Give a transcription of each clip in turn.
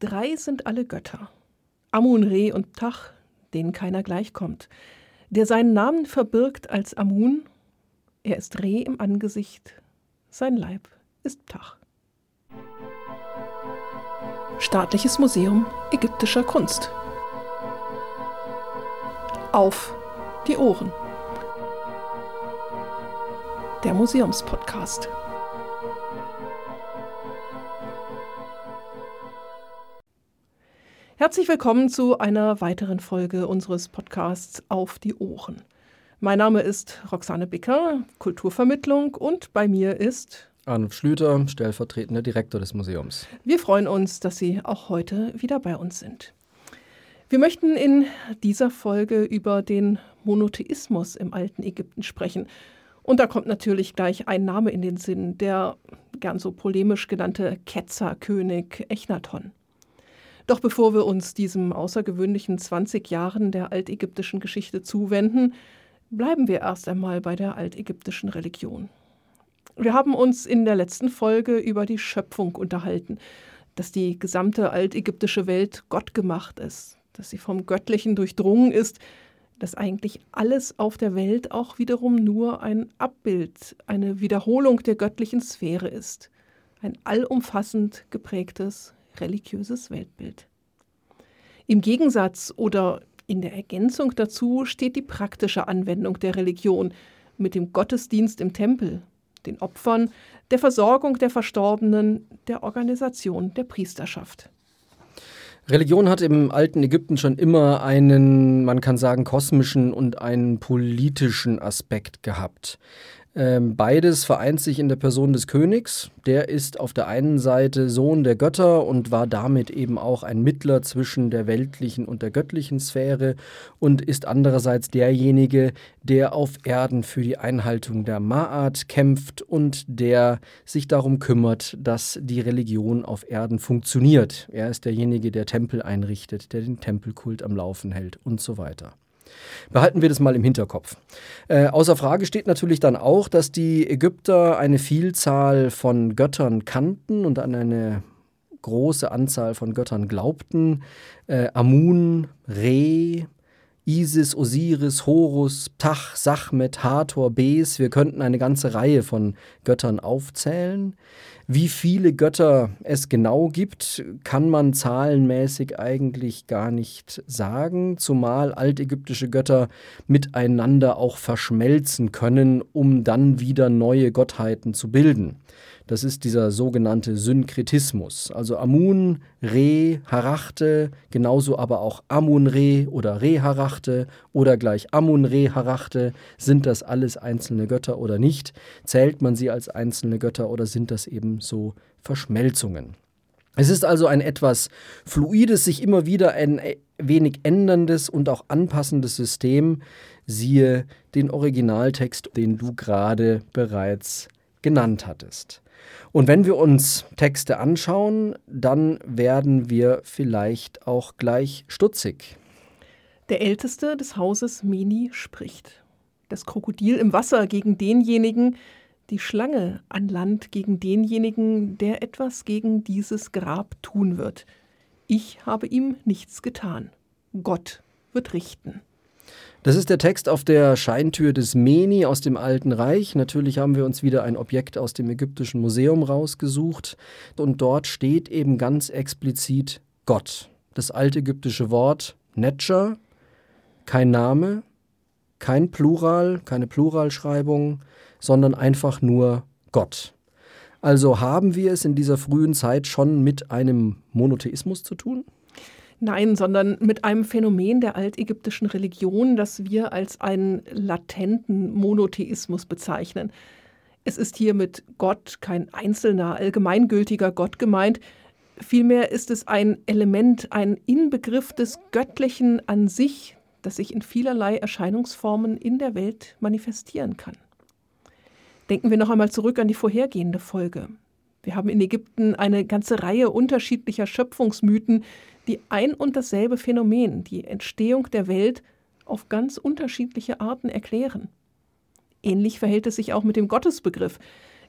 Drei sind alle Götter. Amun, Re und Tach, denen keiner gleichkommt. Der seinen Namen verbirgt als Amun, er ist Re im Angesicht, sein Leib ist Tach. Staatliches Museum ägyptischer Kunst. Auf die Ohren. Der Museumspodcast. Herzlich willkommen zu einer weiteren Folge unseres Podcasts Auf die Ohren. Mein Name ist Roxane Bicker, Kulturvermittlung und bei mir ist Arnulf Schlüter, stellvertretender Direktor des Museums. Wir freuen uns, dass Sie auch heute wieder bei uns sind. Wir möchten in dieser Folge über den Monotheismus im alten Ägypten sprechen. Und da kommt natürlich gleich ein Name in den Sinn, der gern so polemisch genannte Ketzerkönig Echnaton. Doch bevor wir uns diesem außergewöhnlichen 20 Jahren der altägyptischen Geschichte zuwenden, bleiben wir erst einmal bei der altägyptischen Religion. Wir haben uns in der letzten Folge über die Schöpfung unterhalten, dass die gesamte altägyptische Welt Gott gemacht ist, dass sie vom Göttlichen durchdrungen ist, dass eigentlich alles auf der Welt auch wiederum nur ein Abbild, eine Wiederholung der göttlichen Sphäre ist, ein allumfassend geprägtes religiöses Weltbild. Im Gegensatz oder in der Ergänzung dazu steht die praktische Anwendung der Religion mit dem Gottesdienst im Tempel, den Opfern, der Versorgung der Verstorbenen, der Organisation der Priesterschaft. Religion hat im alten Ägypten schon immer einen, man kann sagen, kosmischen und einen politischen Aspekt gehabt. Ähm, beides vereint sich in der Person des Königs. Der ist auf der einen Seite Sohn der Götter und war damit eben auch ein Mittler zwischen der weltlichen und der göttlichen Sphäre und ist andererseits derjenige, der auf Erden für die Einhaltung der Ma'at kämpft und der sich darum kümmert, dass die Religion auf Erden funktioniert. Er ist derjenige, der Tempel einrichtet, der den Tempelkult am Laufen hält und so weiter. Behalten wir das mal im Hinterkopf. Äh, außer Frage steht natürlich dann auch, dass die Ägypter eine Vielzahl von Göttern kannten und an eine große Anzahl von Göttern glaubten. Äh, Amun, Re, Isis, Osiris, Horus, Tach, Sachmet, Hathor, Bes. Wir könnten eine ganze Reihe von Göttern aufzählen. Wie viele Götter es genau gibt, kann man zahlenmäßig eigentlich gar nicht sagen, zumal altägyptische Götter miteinander auch verschmelzen können, um dann wieder neue Gottheiten zu bilden. Das ist dieser sogenannte Synkretismus. Also Amun, Re, Harachte, genauso aber auch Amun-Re oder Re-Harachte oder gleich Amun-Re-Harachte. Sind das alles einzelne Götter oder nicht? Zählt man sie als einzelne Götter oder sind das eben so Verschmelzungen? Es ist also ein etwas fluides, sich immer wieder ein wenig änderndes und auch anpassendes System. Siehe den Originaltext, den du gerade bereits genannt hattest. Und wenn wir uns Texte anschauen, dann werden wir vielleicht auch gleich stutzig. Der Älteste des Hauses Meni spricht. Das Krokodil im Wasser gegen denjenigen, die Schlange an Land gegen denjenigen, der etwas gegen dieses Grab tun wird. Ich habe ihm nichts getan. Gott wird richten. Das ist der Text auf der Scheintür des Meni aus dem Alten Reich. Natürlich haben wir uns wieder ein Objekt aus dem Ägyptischen Museum rausgesucht. Und dort steht eben ganz explizit Gott. Das altägyptische Wort Netscher, kein Name, kein Plural, keine Pluralschreibung, sondern einfach nur Gott. Also haben wir es in dieser frühen Zeit schon mit einem Monotheismus zu tun? Nein, sondern mit einem Phänomen der altägyptischen Religion, das wir als einen latenten Monotheismus bezeichnen. Es ist hier mit Gott kein einzelner, allgemeingültiger Gott gemeint, vielmehr ist es ein Element, ein Inbegriff des Göttlichen an sich, das sich in vielerlei Erscheinungsformen in der Welt manifestieren kann. Denken wir noch einmal zurück an die vorhergehende Folge. Wir haben in Ägypten eine ganze Reihe unterschiedlicher Schöpfungsmythen, die ein und dasselbe Phänomen, die Entstehung der Welt, auf ganz unterschiedliche Arten erklären. Ähnlich verhält es sich auch mit dem Gottesbegriff.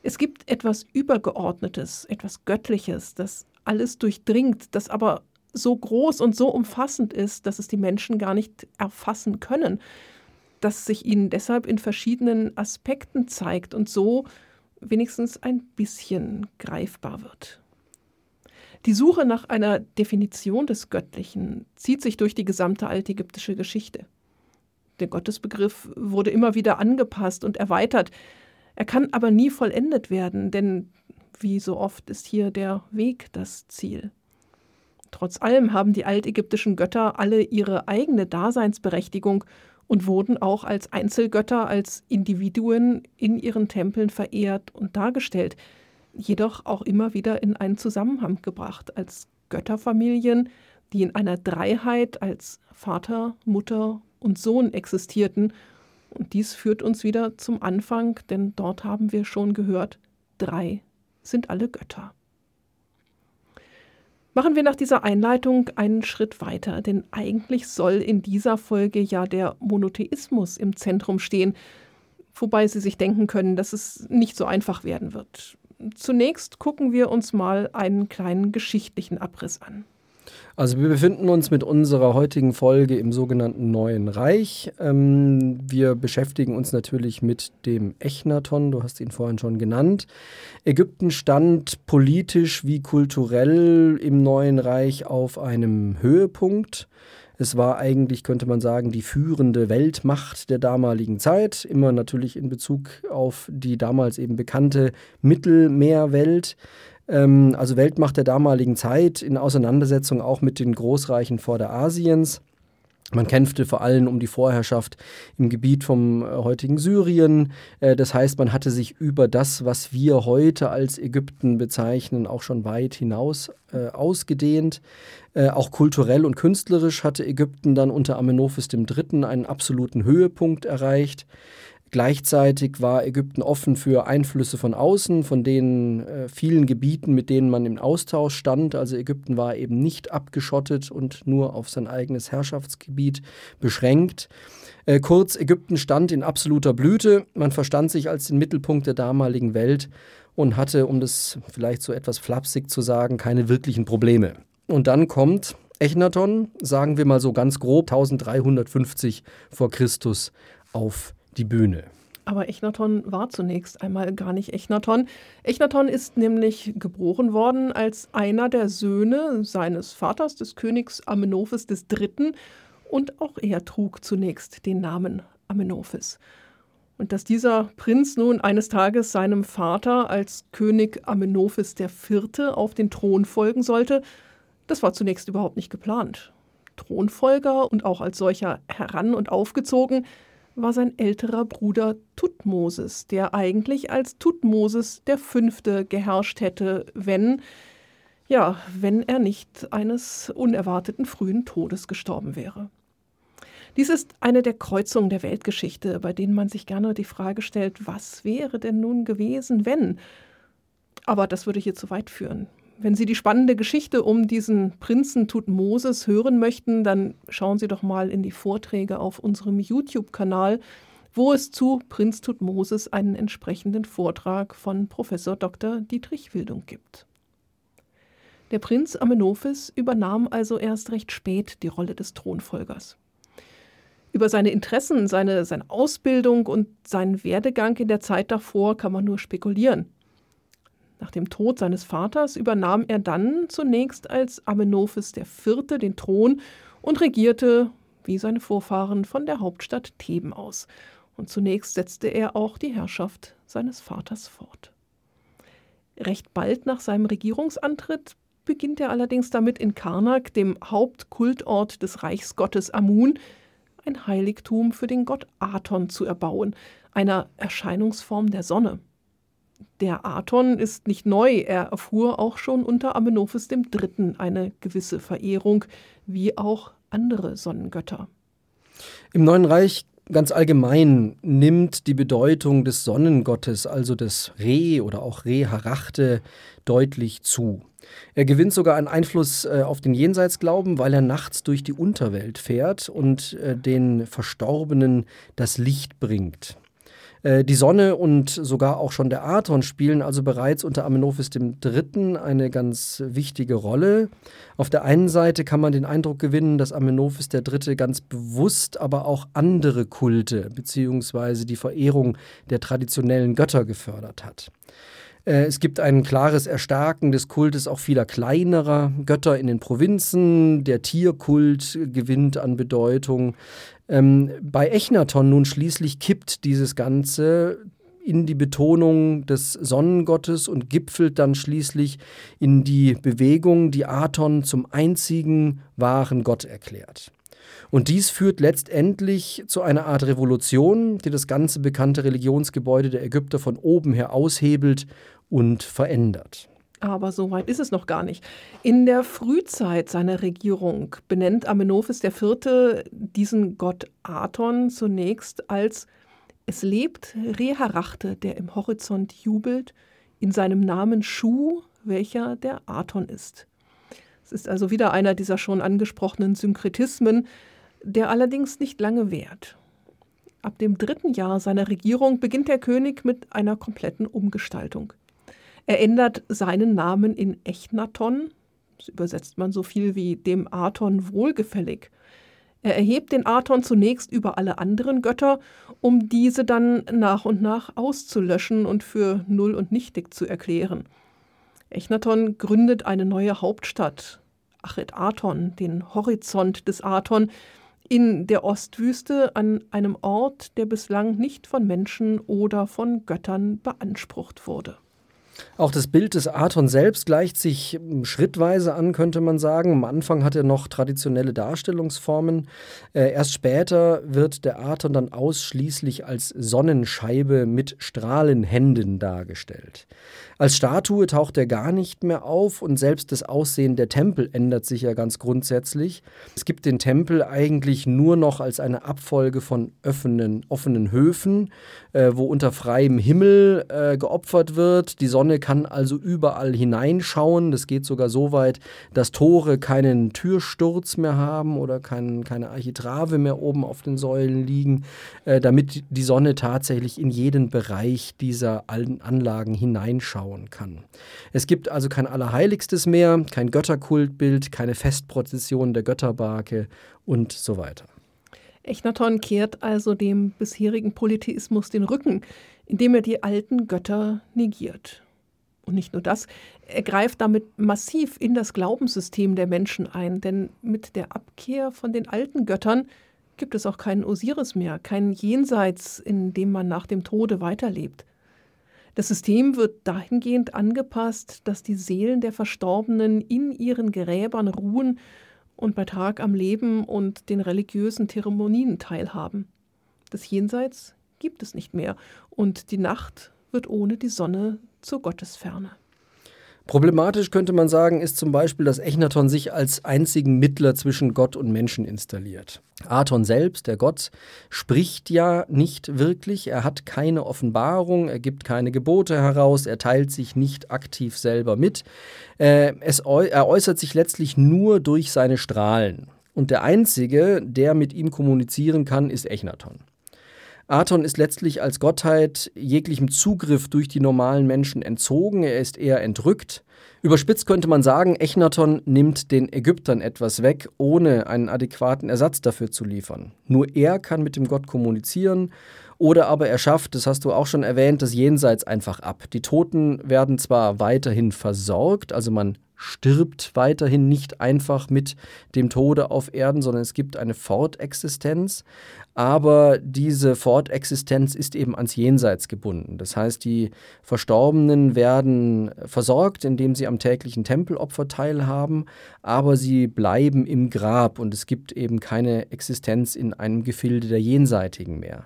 Es gibt etwas Übergeordnetes, etwas Göttliches, das alles durchdringt, das aber so groß und so umfassend ist, dass es die Menschen gar nicht erfassen können, dass sich ihnen deshalb in verschiedenen Aspekten zeigt und so wenigstens ein bisschen greifbar wird. Die Suche nach einer Definition des Göttlichen zieht sich durch die gesamte altägyptische Geschichte. Der Gottesbegriff wurde immer wieder angepasst und erweitert. Er kann aber nie vollendet werden, denn wie so oft ist hier der Weg das Ziel. Trotz allem haben die altägyptischen Götter alle ihre eigene Daseinsberechtigung und wurden auch als Einzelgötter, als Individuen in ihren Tempeln verehrt und dargestellt, jedoch auch immer wieder in einen Zusammenhang gebracht, als Götterfamilien, die in einer Dreiheit als Vater, Mutter und Sohn existierten. Und dies führt uns wieder zum Anfang, denn dort haben wir schon gehört, drei sind alle Götter. Machen wir nach dieser Einleitung einen Schritt weiter, denn eigentlich soll in dieser Folge ja der Monotheismus im Zentrum stehen, wobei Sie sich denken können, dass es nicht so einfach werden wird. Zunächst gucken wir uns mal einen kleinen geschichtlichen Abriss an. Also wir befinden uns mit unserer heutigen Folge im sogenannten Neuen Reich. Ähm, wir beschäftigen uns natürlich mit dem Echnaton, du hast ihn vorhin schon genannt. Ägypten stand politisch wie kulturell im Neuen Reich auf einem Höhepunkt. Es war eigentlich, könnte man sagen, die führende Weltmacht der damaligen Zeit, immer natürlich in Bezug auf die damals eben bekannte Mittelmeerwelt. Ähm, also Weltmacht der damaligen Zeit in Auseinandersetzung auch mit den Großreichen Vorderasiens. Man kämpfte vor allem um die Vorherrschaft im Gebiet vom äh, heutigen Syrien. Äh, das heißt, man hatte sich über das, was wir heute als Ägypten bezeichnen, auch schon weit hinaus äh, ausgedehnt. Auch kulturell und künstlerisch hatte Ägypten dann unter Amenophis III. einen absoluten Höhepunkt erreicht. Gleichzeitig war Ägypten offen für Einflüsse von außen, von den äh, vielen Gebieten, mit denen man im Austausch stand. Also Ägypten war eben nicht abgeschottet und nur auf sein eigenes Herrschaftsgebiet beschränkt. Äh, kurz, Ägypten stand in absoluter Blüte. Man verstand sich als den Mittelpunkt der damaligen Welt und hatte, um das vielleicht so etwas flapsig zu sagen, keine wirklichen Probleme. Und dann kommt Echnaton, sagen wir mal so ganz grob, 1350 vor Christus auf die Bühne. Aber Echnaton war zunächst einmal gar nicht Echnaton. Echnaton ist nämlich geboren worden als einer der Söhne seines Vaters, des Königs Amenophis III. Und auch er trug zunächst den Namen Amenophis. Und dass dieser Prinz nun eines Tages seinem Vater als König Amenophis IV. auf den Thron folgen sollte, das war zunächst überhaupt nicht geplant. Thronfolger und auch als solcher heran und aufgezogen, war sein älterer Bruder Tutmosis, der eigentlich als Tutmosis der Fünfte geherrscht hätte, wenn, ja, wenn er nicht eines unerwarteten frühen Todes gestorben wäre. Dies ist eine der Kreuzungen der Weltgeschichte, bei denen man sich gerne die Frage stellt, was wäre denn nun gewesen, wenn? Aber das würde hier zu weit führen. Wenn Sie die spannende Geschichte um diesen Prinzen Tutmosis hören möchten, dann schauen Sie doch mal in die Vorträge auf unserem YouTube-Kanal, wo es zu Prinz Tutmosis einen entsprechenden Vortrag von Professor Dr. Dietrich Wildung gibt. Der Prinz Amenophis übernahm also erst recht spät die Rolle des Thronfolgers. Über seine Interessen, seine, seine Ausbildung und seinen Werdegang in der Zeit davor kann man nur spekulieren. Nach dem Tod seines Vaters übernahm er dann zunächst als Amenophis IV. den Thron und regierte, wie seine Vorfahren, von der Hauptstadt Theben aus. Und zunächst setzte er auch die Herrschaft seines Vaters fort. Recht bald nach seinem Regierungsantritt beginnt er allerdings damit, in Karnak, dem Hauptkultort des Reichsgottes Amun, ein Heiligtum für den Gott Aton zu erbauen, einer Erscheinungsform der Sonne. Der Aton ist nicht neu, er erfuhr auch schon unter Amenophis III. eine gewisse Verehrung, wie auch andere Sonnengötter. Im Neuen Reich ganz allgemein nimmt die Bedeutung des Sonnengottes, also des Re oder auch Re-Harachte, deutlich zu. Er gewinnt sogar einen Einfluss äh, auf den Jenseitsglauben, weil er nachts durch die Unterwelt fährt und äh, den Verstorbenen das Licht bringt. Äh, die Sonne und sogar auch schon der Aton spielen also bereits unter Amenophis III. eine ganz wichtige Rolle. Auf der einen Seite kann man den Eindruck gewinnen, dass Amenophis III. ganz bewusst aber auch andere Kulte bzw. die Verehrung der traditionellen Götter gefördert hat. Äh, es gibt ein klares Erstarken des Kultes auch vieler kleinerer Götter in den Provinzen. Der Tierkult gewinnt an Bedeutung. Ähm, bei Echnaton nun schließlich kippt dieses Ganze in die Betonung des Sonnengottes und gipfelt dann schließlich in die Bewegung, die Aton zum einzigen wahren Gott erklärt. Und dies führt letztendlich zu einer Art Revolution, die das ganze bekannte Religionsgebäude der Ägypter von oben her aushebelt und verändert. Aber so weit ist es noch gar nicht. In der Frühzeit seiner Regierung benennt Amenophis IV. diesen Gott Aton zunächst als Es lebt Reharachte, der im Horizont jubelt, in seinem Namen Schuh, welcher der Aton ist. Es ist also wieder einer dieser schon angesprochenen Synkretismen, der allerdings nicht lange währt. Ab dem dritten Jahr seiner Regierung beginnt der König mit einer kompletten Umgestaltung. Er ändert seinen Namen in Echnaton, das übersetzt man so viel wie dem Aton wohlgefällig. Er erhebt den Aton zunächst über alle anderen Götter, um diese dann nach und nach auszulöschen und für null und nichtig zu erklären. Echnaton gründet eine neue Hauptstadt, Achet Aton, den Horizont des Aton, in der Ostwüste an einem Ort, der bislang nicht von Menschen oder von Göttern beansprucht wurde. Auch das Bild des Aton selbst gleicht sich hm, schrittweise an, könnte man sagen. Am Anfang hat er noch traditionelle Darstellungsformen. Äh, erst später wird der Aton dann ausschließlich als Sonnenscheibe mit Strahlenhänden dargestellt. Als Statue taucht er gar nicht mehr auf und selbst das Aussehen der Tempel ändert sich ja ganz grundsätzlich. Es gibt den Tempel eigentlich nur noch als eine Abfolge von offenen, offenen Höfen, äh, wo unter freiem Himmel äh, geopfert wird. Die Sonne kann also überall hineinschauen. Das geht sogar so weit, dass Tore keinen Türsturz mehr haben oder kein, keine Architrave mehr oben auf den Säulen liegen, äh, damit die Sonne tatsächlich in jeden Bereich dieser alten Anlagen hineinschaut schauen kann. Es gibt also kein Allerheiligstes mehr, kein Götterkultbild, keine Festprozession der Götterbarke und so weiter. Echnaton kehrt also dem bisherigen Polytheismus den Rücken, indem er die alten Götter negiert. Und nicht nur das, er greift damit massiv in das Glaubenssystem der Menschen ein, denn mit der Abkehr von den alten Göttern gibt es auch keinen Osiris mehr, kein Jenseits, in dem man nach dem Tode weiterlebt. Das System wird dahingehend angepasst, dass die Seelen der Verstorbenen in ihren Gräbern ruhen und bei Tag am Leben und den religiösen Zeremonien teilhaben. Das Jenseits gibt es nicht mehr und die Nacht wird ohne die Sonne zur Gottesferne. Problematisch könnte man sagen, ist zum Beispiel, dass Echnaton sich als einzigen Mittler zwischen Gott und Menschen installiert. Aton selbst, der Gott, spricht ja nicht wirklich, er hat keine Offenbarung, er gibt keine Gebote heraus, er teilt sich nicht aktiv selber mit. Äh, er äußert sich letztlich nur durch seine Strahlen. Und der Einzige, der mit ihm kommunizieren kann, ist Echnaton. Aton ist letztlich als Gottheit jeglichem Zugriff durch die normalen Menschen entzogen, er ist eher entrückt. Überspitzt könnte man sagen, Echnaton nimmt den Ägyptern etwas weg, ohne einen adäquaten Ersatz dafür zu liefern. Nur er kann mit dem Gott kommunizieren oder aber er schafft, das hast du auch schon erwähnt, das Jenseits einfach ab. Die Toten werden zwar weiterhin versorgt, also man stirbt weiterhin nicht einfach mit dem Tode auf Erden, sondern es gibt eine Fortexistenz. Aber diese Fortexistenz ist eben ans Jenseits gebunden. Das heißt, die Verstorbenen werden versorgt, indem sie am täglichen Tempelopfer teilhaben, aber sie bleiben im Grab und es gibt eben keine Existenz in einem Gefilde der Jenseitigen mehr.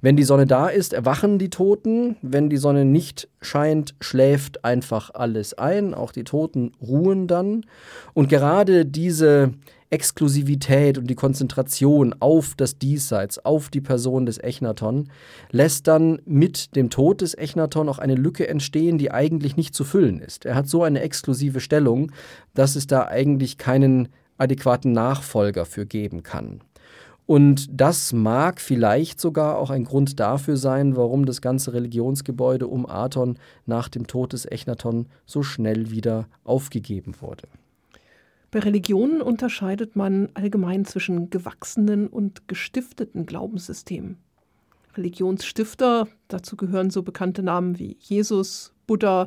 Wenn die Sonne da ist, erwachen die Toten. Wenn die Sonne nicht scheint, schläft einfach alles ein. Auch die Toten ruhen dann. Und gerade diese Exklusivität und die Konzentration auf das Diesseits, auf die Person des Echnaton, lässt dann mit dem Tod des Echnaton auch eine Lücke entstehen, die eigentlich nicht zu füllen ist. Er hat so eine exklusive Stellung, dass es da eigentlich keinen adäquaten Nachfolger für geben kann. Und das mag vielleicht sogar auch ein Grund dafür sein, warum das ganze Religionsgebäude um Aton nach dem Tod des Echnaton so schnell wieder aufgegeben wurde. Bei Religionen unterscheidet man allgemein zwischen gewachsenen und gestifteten Glaubenssystemen. Religionsstifter, dazu gehören so bekannte Namen wie Jesus, Buddha,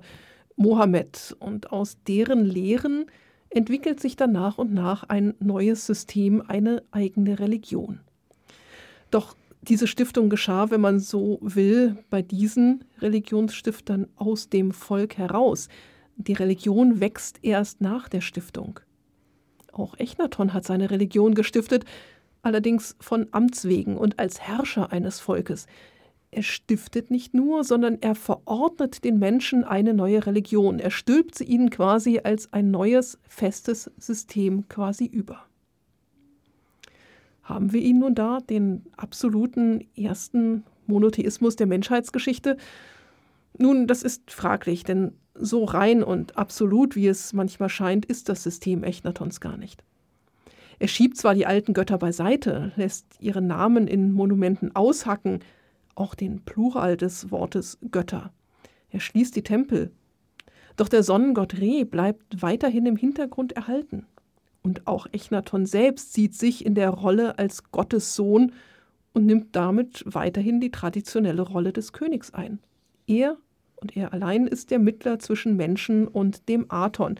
Mohammed, und aus deren Lehren entwickelt sich dann nach und nach ein neues System, eine eigene Religion. Doch diese Stiftung geschah, wenn man so will, bei diesen Religionsstiftern aus dem Volk heraus. Die Religion wächst erst nach der Stiftung. Auch Echnaton hat seine Religion gestiftet, allerdings von Amts wegen und als Herrscher eines Volkes. Er stiftet nicht nur, sondern er verordnet den Menschen eine neue Religion. Er stülpt sie ihnen quasi als ein neues, festes System quasi über. Haben wir ihn nun da, den absoluten ersten Monotheismus der Menschheitsgeschichte? Nun, das ist fraglich, denn so rein und absolut, wie es manchmal scheint, ist das System Echnatons gar nicht. Er schiebt zwar die alten Götter beiseite, lässt ihre Namen in Monumenten aushacken, auch den Plural des Wortes Götter. Er schließt die Tempel. Doch der Sonnengott Re bleibt weiterhin im Hintergrund erhalten. Und auch Echnaton selbst sieht sich in der Rolle als Gottes Sohn und nimmt damit weiterhin die traditionelle Rolle des Königs ein. Er und er allein ist der Mittler zwischen Menschen und dem Aton,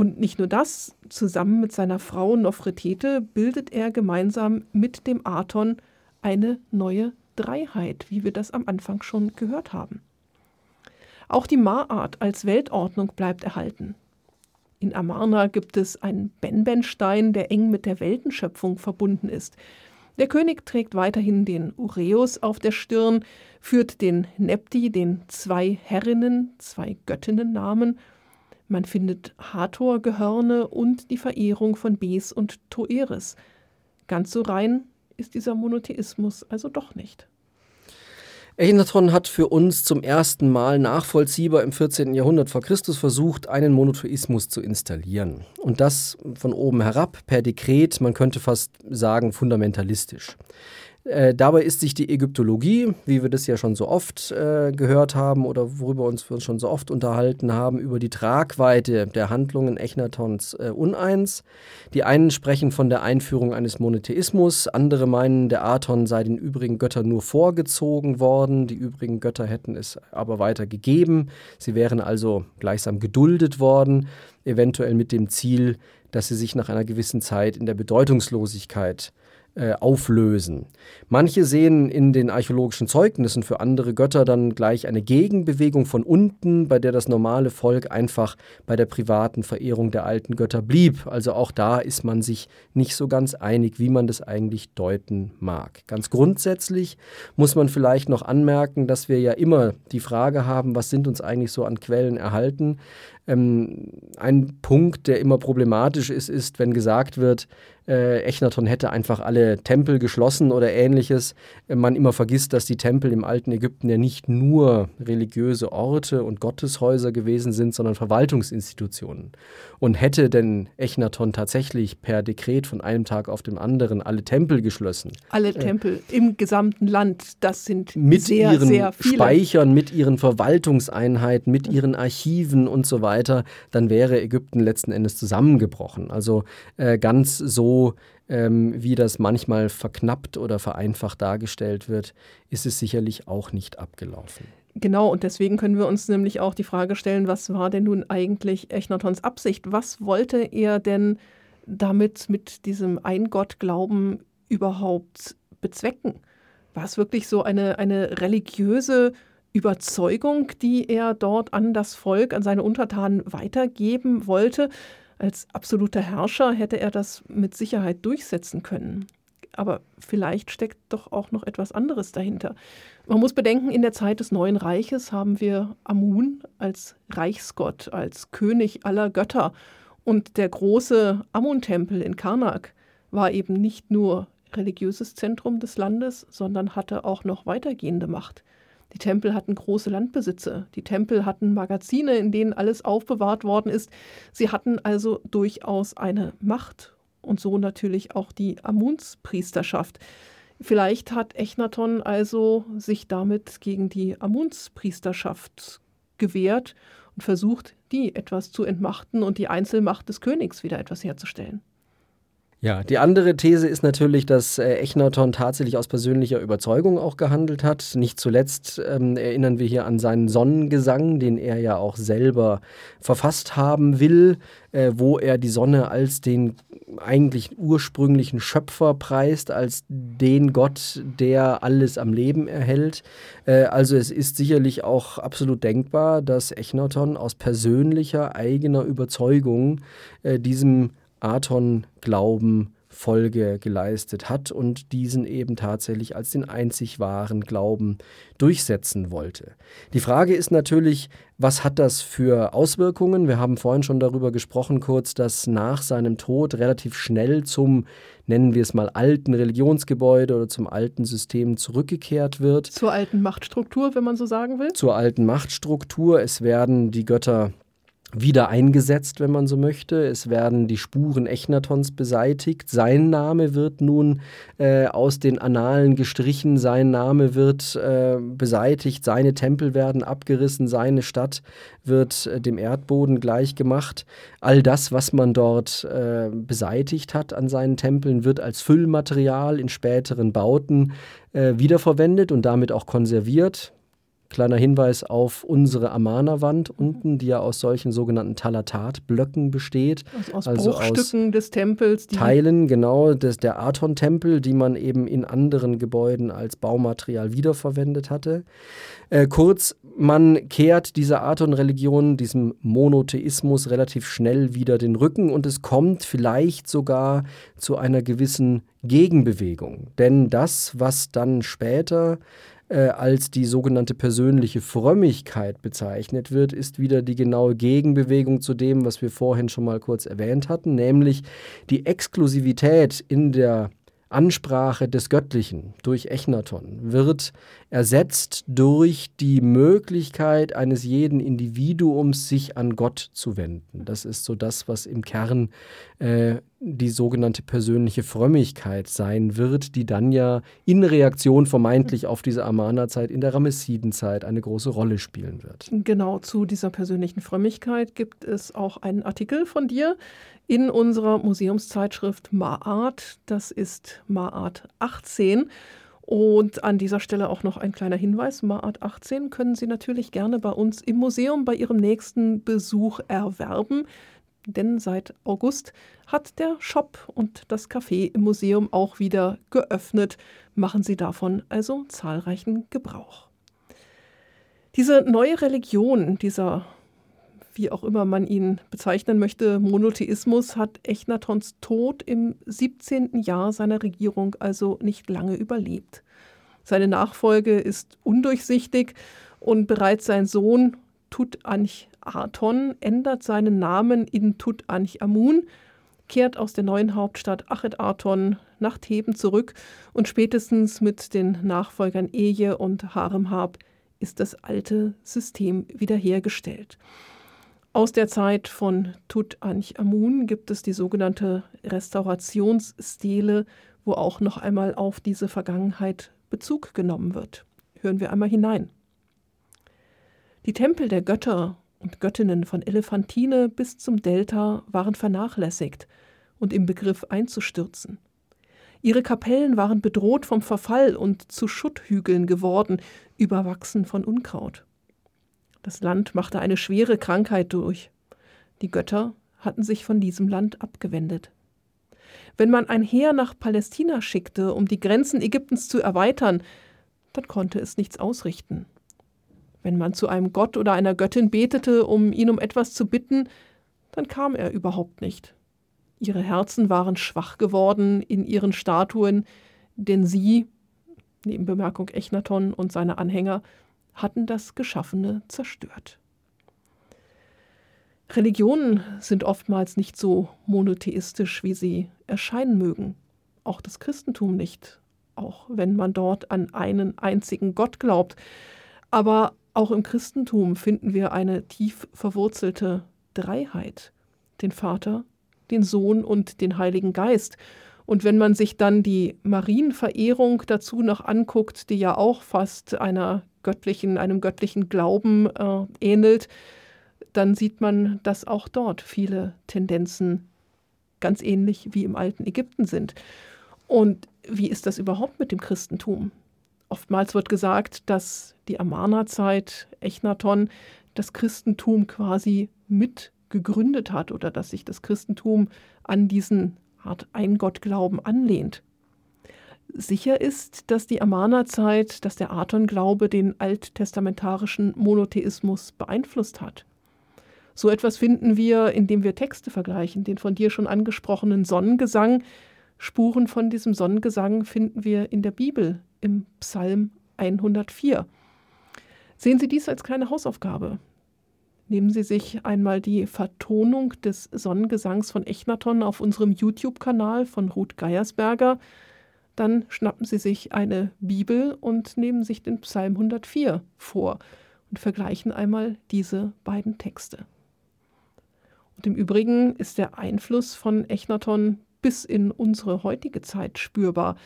und nicht nur das, zusammen mit seiner Frau Nofretete bildet er gemeinsam mit dem Aton eine neue Dreiheit, wie wir das am Anfang schon gehört haben. Auch die Maat als Weltordnung bleibt erhalten. In Amarna gibt es einen Benbenstein, der eng mit der Weltenschöpfung verbunden ist. Der König trägt weiterhin den Ureus auf der Stirn, führt den Nepti, den zwei Herrinnen, zwei Göttinnennamen, man findet Hathor-Gehörne und die Verehrung von Bes und Toeris. Ganz so rein ist dieser Monotheismus also doch nicht. Echinatron hat für uns zum ersten Mal nachvollziehbar im 14. Jahrhundert vor Christus versucht, einen Monotheismus zu installieren. Und das von oben herab, per Dekret, man könnte fast sagen fundamentalistisch. Äh, dabei ist sich die Ägyptologie, wie wir das ja schon so oft äh, gehört haben oder worüber uns wir uns schon so oft unterhalten haben, über die Tragweite der Handlungen Echnatons äh, uneins. Die einen sprechen von der Einführung eines Monotheismus, andere meinen, der Aton sei den übrigen Göttern nur vorgezogen worden, die übrigen Götter hätten es aber weiter gegeben. Sie wären also gleichsam geduldet worden, eventuell mit dem Ziel, dass sie sich nach einer gewissen Zeit in der Bedeutungslosigkeit äh, auflösen. Manche sehen in den archäologischen Zeugnissen für andere Götter dann gleich eine Gegenbewegung von unten, bei der das normale Volk einfach bei der privaten Verehrung der alten Götter blieb. Also auch da ist man sich nicht so ganz einig, wie man das eigentlich deuten mag. Ganz grundsätzlich muss man vielleicht noch anmerken, dass wir ja immer die Frage haben, was sind uns eigentlich so an Quellen erhalten. Ähm, ein Punkt, der immer problematisch ist, ist, wenn gesagt wird, äh, Echnaton hätte einfach alle Tempel geschlossen oder ähnliches. Äh, man immer vergisst, dass die Tempel im alten Ägypten ja nicht nur religiöse Orte und Gotteshäuser gewesen sind, sondern Verwaltungsinstitutionen. Und hätte denn Echnaton tatsächlich per Dekret von einem Tag auf den anderen alle Tempel geschlossen? Alle äh, Tempel im gesamten Land, das sind mit sehr, ihren sehr viele. Speichern, mit ihren Verwaltungseinheiten, mit ihren Archiven und so weiter, dann wäre Ägypten letzten Endes zusammengebrochen. Also äh, ganz so ähm, wie das manchmal verknappt oder vereinfacht dargestellt wird, ist es sicherlich auch nicht abgelaufen. Genau, und deswegen können wir uns nämlich auch die Frage stellen, was war denn nun eigentlich Echnatons Absicht? Was wollte er denn damit mit diesem Eingottglauben überhaupt bezwecken? War es wirklich so eine, eine religiöse Überzeugung, die er dort an das Volk, an seine Untertanen weitergeben wollte? Als absoluter Herrscher hätte er das mit Sicherheit durchsetzen können. Aber vielleicht steckt doch auch noch etwas anderes dahinter. Man muss bedenken, in der Zeit des Neuen Reiches haben wir Amun als Reichsgott, als König aller Götter. Und der große Amun-Tempel in Karnak war eben nicht nur religiöses Zentrum des Landes, sondern hatte auch noch weitergehende Macht. Die Tempel hatten große Landbesitze. Die Tempel hatten Magazine, in denen alles aufbewahrt worden ist. Sie hatten also durchaus eine Macht. und so natürlich auch die Amunspriesterschaft. Vielleicht hat Echnaton also sich damit gegen die Amunspriesterschaft gewehrt und versucht, die etwas zu entmachten und die Einzelmacht des Königs wieder etwas herzustellen. Ja, die andere These ist natürlich, dass äh, Echnaton tatsächlich aus persönlicher Überzeugung auch gehandelt hat. Nicht zuletzt ähm, erinnern wir hier an seinen Sonnengesang, den er ja auch selber verfasst haben will, äh, wo er die Sonne als den eigentlich ursprünglichen Schöpfer preist, als den Gott, der alles am Leben erhält. Äh, also es ist sicherlich auch absolut denkbar, dass Echnaton aus persönlicher eigener Überzeugung äh, diesem Aton-Glauben Folge geleistet hat und diesen eben tatsächlich als den einzig wahren Glauben durchsetzen wollte. Die Frage ist natürlich, was hat das für Auswirkungen? Wir haben vorhin schon darüber gesprochen kurz, dass nach seinem Tod relativ schnell zum, nennen wir es mal, alten Religionsgebäude oder zum alten System zurückgekehrt wird. Zur alten Machtstruktur, wenn man so sagen will? Zur alten Machtstruktur. Es werden die Götter wieder eingesetzt, wenn man so möchte. Es werden die Spuren Echnatons beseitigt. Sein Name wird nun äh, aus den Annalen gestrichen, sein Name wird äh, beseitigt, seine Tempel werden abgerissen, seine Stadt wird äh, dem Erdboden gleichgemacht. All das, was man dort äh, beseitigt hat an seinen Tempeln, wird als Füllmaterial in späteren Bauten äh, wiederverwendet und damit auch konserviert. Kleiner Hinweis auf unsere Amana-Wand unten, die ja aus solchen sogenannten Talatat-Blöcken besteht. Also aus also Bruchstücken aus des Tempels. Teilen, genau, des, der Aton-Tempel, die man eben in anderen Gebäuden als Baumaterial wiederverwendet hatte. Äh, kurz, man kehrt dieser Aton-Religion, diesem Monotheismus relativ schnell wieder den Rücken und es kommt vielleicht sogar zu einer gewissen Gegenbewegung. Denn das, was dann später äh, als die sogenannte persönliche Frömmigkeit bezeichnet wird, ist wieder die genaue Gegenbewegung zu dem, was wir vorhin schon mal kurz erwähnt hatten, nämlich die Exklusivität in der Ansprache des Göttlichen durch Echnaton wird ersetzt durch die Möglichkeit eines jeden Individuums, sich an Gott zu wenden. Das ist so das, was im Kern äh, die sogenannte persönliche Frömmigkeit sein wird, die dann ja in Reaktion vermeintlich auf diese Amana-Zeit in der Ramessidenzeit eine große Rolle spielen wird. Genau, zu dieser persönlichen Frömmigkeit gibt es auch einen Artikel von dir in unserer Museumszeitschrift Maart. Das ist Maart 18. Und an dieser Stelle auch noch ein kleiner Hinweis. Maart 18 können Sie natürlich gerne bei uns im Museum bei Ihrem nächsten Besuch erwerben. Denn seit August hat der Shop und das Café im Museum auch wieder geöffnet. Machen Sie davon also zahlreichen Gebrauch. Diese neue Religion, dieser wie auch immer man ihn bezeichnen möchte, Monotheismus hat Echnatons Tod im 17. Jahr seiner Regierung also nicht lange überlebt. Seine Nachfolge ist undurchsichtig und bereits sein Sohn Tutanch-Aton ändert seinen Namen in Tutanch-Amun, kehrt aus der neuen Hauptstadt Achet-Aton nach Theben zurück und spätestens mit den Nachfolgern Eje und Haremhab ist das alte System wiederhergestellt. Aus der Zeit von Tutanchamun gibt es die sogenannte Restaurationsstele, wo auch noch einmal auf diese Vergangenheit Bezug genommen wird. Hören wir einmal hinein. Die Tempel der Götter und Göttinnen von Elephantine bis zum Delta waren vernachlässigt und im Begriff einzustürzen. Ihre Kapellen waren bedroht vom Verfall und zu Schutthügeln geworden, überwachsen von Unkraut. Das Land machte eine schwere Krankheit durch. Die Götter hatten sich von diesem Land abgewendet. Wenn man ein Heer nach Palästina schickte, um die Grenzen Ägyptens zu erweitern, dann konnte es nichts ausrichten. Wenn man zu einem Gott oder einer Göttin betete, um ihn um etwas zu bitten, dann kam er überhaupt nicht. Ihre Herzen waren schwach geworden in ihren Statuen, denn sie, neben Bemerkung Echnaton und seine Anhänger, hatten das Geschaffene zerstört. Religionen sind oftmals nicht so monotheistisch, wie sie erscheinen mögen. Auch das Christentum nicht, auch wenn man dort an einen einzigen Gott glaubt. Aber auch im Christentum finden wir eine tief verwurzelte Dreiheit, den Vater, den Sohn und den Heiligen Geist. Und wenn man sich dann die Marienverehrung dazu noch anguckt, die ja auch fast einer göttlichen, einem göttlichen Glauben äh, ähnelt, dann sieht man, dass auch dort viele Tendenzen ganz ähnlich wie im alten Ägypten sind. Und wie ist das überhaupt mit dem Christentum? Oftmals wird gesagt, dass die Amarna-Zeit, Echnaton, das Christentum quasi mit gegründet hat oder dass sich das Christentum an diesen Art Eingottglauben anlehnt. Sicher ist, dass die Amarna-Zeit, dass der Aton-Glaube den alttestamentarischen Monotheismus beeinflusst hat. So etwas finden wir, indem wir Texte vergleichen, den von dir schon angesprochenen Sonnengesang. Spuren von diesem Sonnengesang finden wir in der Bibel im Psalm 104. Sehen Sie dies als kleine Hausaufgabe. Nehmen Sie sich einmal die Vertonung des Sonnengesangs von Echnaton auf unserem YouTube-Kanal von Ruth Geiersberger. Dann schnappen Sie sich eine Bibel und nehmen sich den Psalm 104 vor und vergleichen einmal diese beiden Texte. Und im Übrigen ist der Einfluss von Echnaton bis in unsere heutige Zeit spürbar.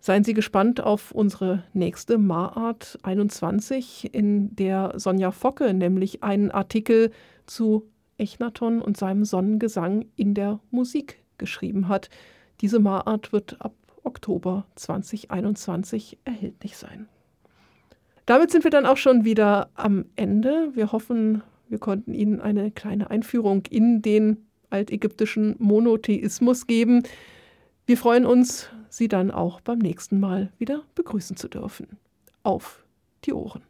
Seien Sie gespannt auf unsere nächste Marart 21, in der Sonja Focke nämlich einen Artikel zu Echnaton und seinem Sonnengesang in der Musik geschrieben hat. Diese Marart wird ab Oktober 2021 erhältlich sein. Damit sind wir dann auch schon wieder am Ende. Wir hoffen, wir konnten Ihnen eine kleine Einführung in den altägyptischen Monotheismus geben. Wir freuen uns, Sie dann auch beim nächsten Mal wieder begrüßen zu dürfen. Auf die Ohren.